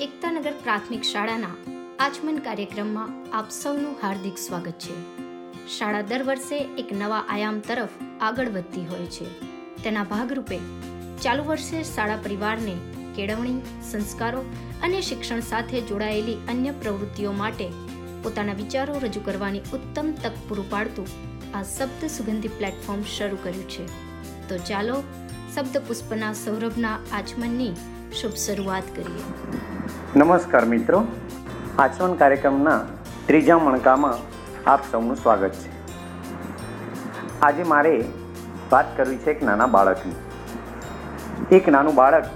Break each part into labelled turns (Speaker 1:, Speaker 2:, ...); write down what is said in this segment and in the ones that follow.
Speaker 1: એકતાનગર પ્રાથમિક શાળાના આચમન કાર્યક્રમમાં આપ સૌનું હાર્દિક સ્વાગત છે. શાળા દર વર્ષે એક નવા આયામ તરફ આગળ વધતી હોય છે. તેના ભાગરૂપે ચાલુ વર્ષે શાળા પરિવારને કેળવણી, સંસ્કારો અને શિક્ષણ સાથે જોડાયેલી અન્ય પ્રવૃત્તિઓ માટે પોતાના વિચારો રજૂ કરવાની ઉત્તમ તક પૂરું પાડતું આ શબ્દ સુગંધી પ્લેટફોર્મ શરૂ કર્યું છે. તો ચાલો શબ્દ પુષ્પના સૌરભના આચમનની શુભ શરૂઆત કરીએ.
Speaker 2: નમસ્કાર મિત્રો. આચમન કાર્યક્રમના ત્રીજા મણકામાં આપ સૌનું સ્વાગત છે. આજે મારે વાત કરવી છે એક નાના બાળકની. એક નાનું બાળક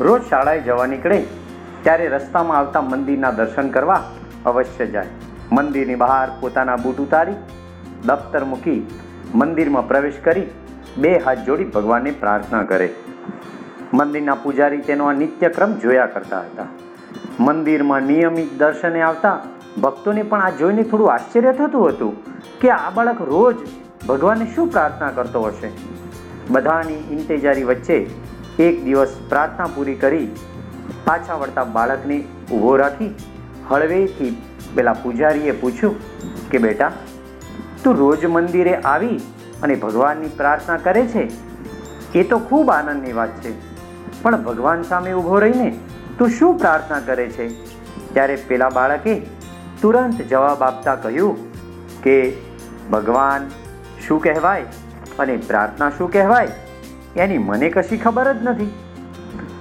Speaker 2: રોજ શાળાએ જવા નીકળે, ત્યારે રસ્તામાં આવતા મંદિરના દર્શન કરવા અવશ્ય જાય. મંદિરની બહાર પોતાના બૂટ ઉતારી, દફતર મૂકી મંદિરમાં પ્રવેશ કરી બે હાથ જોડી ભગવાનને પ્રાર્થના કરે. મંદિરના પૂજારી તેનો આ નિત્યક્રમ જોયા કરતા હતા. મંદિરમાં નિયમિત દર્શને આવતા ભક્તોને પણ આ જોઈને થોડું આશ્ચર્ય થતું હતું કે આ બાળક રોજ ભગવાનને શું પ્રાર્થના કરતો હશે? બધાની ઇંતેજારી વચ્ચે એક દિવસ પ્રાર્થના પૂરી કરી પાછા વળતા બાળકને ઊભો રાખી હળવેથી પેલા પૂજારીએ પૂછ્યું કે, બેટા, તું રોજ મંદિરે આવી અને ભગવાનની પ્રાર્થના કરે છે? એ તો ખૂબ આનંદની વાત છે. પણ ભગવાન સામે ઊભો રહીને તું શું પ્રાર્થના કરે છે? ત્યારે પેલા બાળકે તુરંત જવાબ આપતા કહ્યું કે, ભગવાન, શું કહેવાય અને પ્રાર્થના શું કહેવાય? એની મને કશી ખબર જ નથી.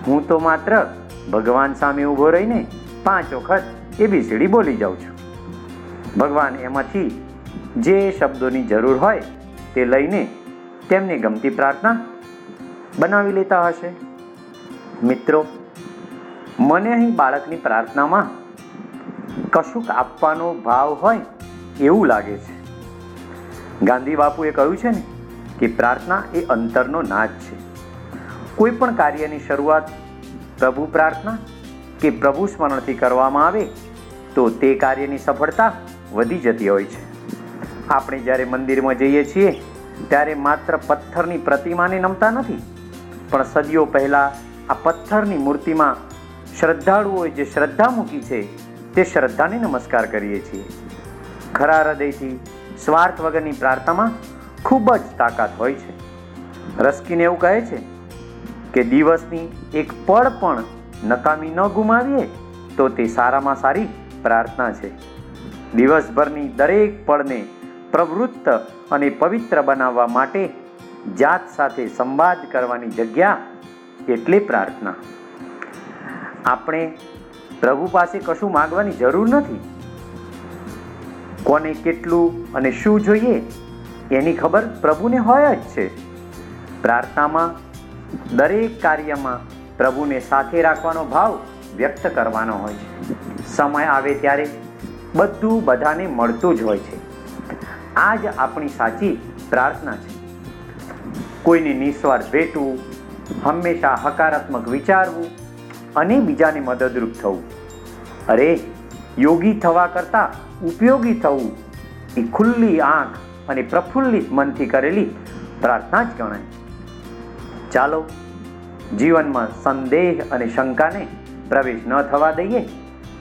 Speaker 2: હું તો માત્ર ભગવાન સામે ઊભો રહીને પાંચ વખત એબીસીડી બોલી જાઉં છું. ભગવાન એમાંથી જે શબ્દોની જરૂર હોય તે લઈને તેમને ગમતી પ્રાર્થના બનાવી લેતા હશે. મિત્રો, મને અહીં બાળકની પ્રાર્થનામાં કશુંક આપવાનો ભાવ હોય એવું લાગે છે. ગાંધી બાપુએ કહ્યું છે ને કે પ્રાર્થના એ અંતરનો નાદ છે. કોઈ પણ કાર્યની શરૂઆત પ્રભુ પ્રાર્થના કે પ્રભુ સ્મરણથી કરવામાં આવે તો તે કાર્યની સફળતા વધી જતી હોય છે. આપણે જ્યારે મંદિરમાં જઈએ છીએ, ત્યારે માત્ર પથ્થરની પ્રતિમાને નમતા નથી, પણ સદીઓ પહેલાં આ પથ્થરની મૂર્તિમાં શ્રદ્ધાળુઓએ જે શ્રદ્ધા મૂકી છે, તે શ્રદ્ધાને નમસ્કાર કરીએ છીએ. ખરા હૃદયથી સ્વાર્થ વગરની પ્રાર્થનામાં ખૂબ જ તાકાત હોય છે. રસ્કીને એવું કહે છે કે દિવસની એક પળ પણ નકામી ન ગુમાવીએ તો તે સારામાં સારી પ્રાર્થના છે. દિવસભરની દરેક પળને પ્રવૃત્ત અને પવિત્ર બનાવવા માટે જાત સાથે સંવાદ કરવાની જગ્યા એટલે પ્રાર્થના. આપણે પ્રભુ પાસે કશું માંગવાની જરૂર નથી. કોને કેટલું અને શું જોઈએ એની ખબર પ્રભુને હોય જ છે. પ્રાર્થનામાં દરેક કાર્યમાં પ્રભુને સાથે રાખવાનો ભાવ વ્યક્ત કરવાનો હોય છે. સમય આવે ત્યારે બધું બધાને મળતું જ હોય છે. આ જ આપણી સાચી પ્રાર્થના છે. કોઈને નિસ્વાર્થ ભેટવું હંમેશા હકારાત્મક વિચારવું અને બીજાને મદદરૂપ થવું. અરે, યોગી થવા કરતાં ઉપયોગી થવું એ ખુલ્લી આંખ અને પ્રફુલ્લિત મનથી કરેલી પ્રાર્થના જ ગણાય. ચાલો, જીવનમાં સંદેહ અને શંકાને પ્રવેશ ન થવા દઈએ.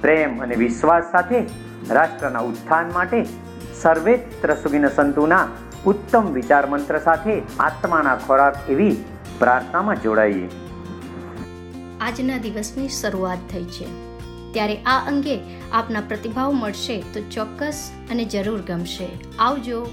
Speaker 2: પ્રેમ અને વિશ્વાસ સાથે રાષ્ટ્રના ઉત્થાન માટે સર્વેત્ર સુગીન સંતુના ઉત્તમ વિચાર મંત્ર સાથે આત્માના ખોરાક એવી પ્રાર્થનામાં જોડાઈએ.
Speaker 1: આજના દિવસની શરૂઆત થઈ છે. ત્યારે આ અંગે આપના પ્રતિભાવ મળશે તો ચોક્કસ અને જરૂર ગમશે. આવજો.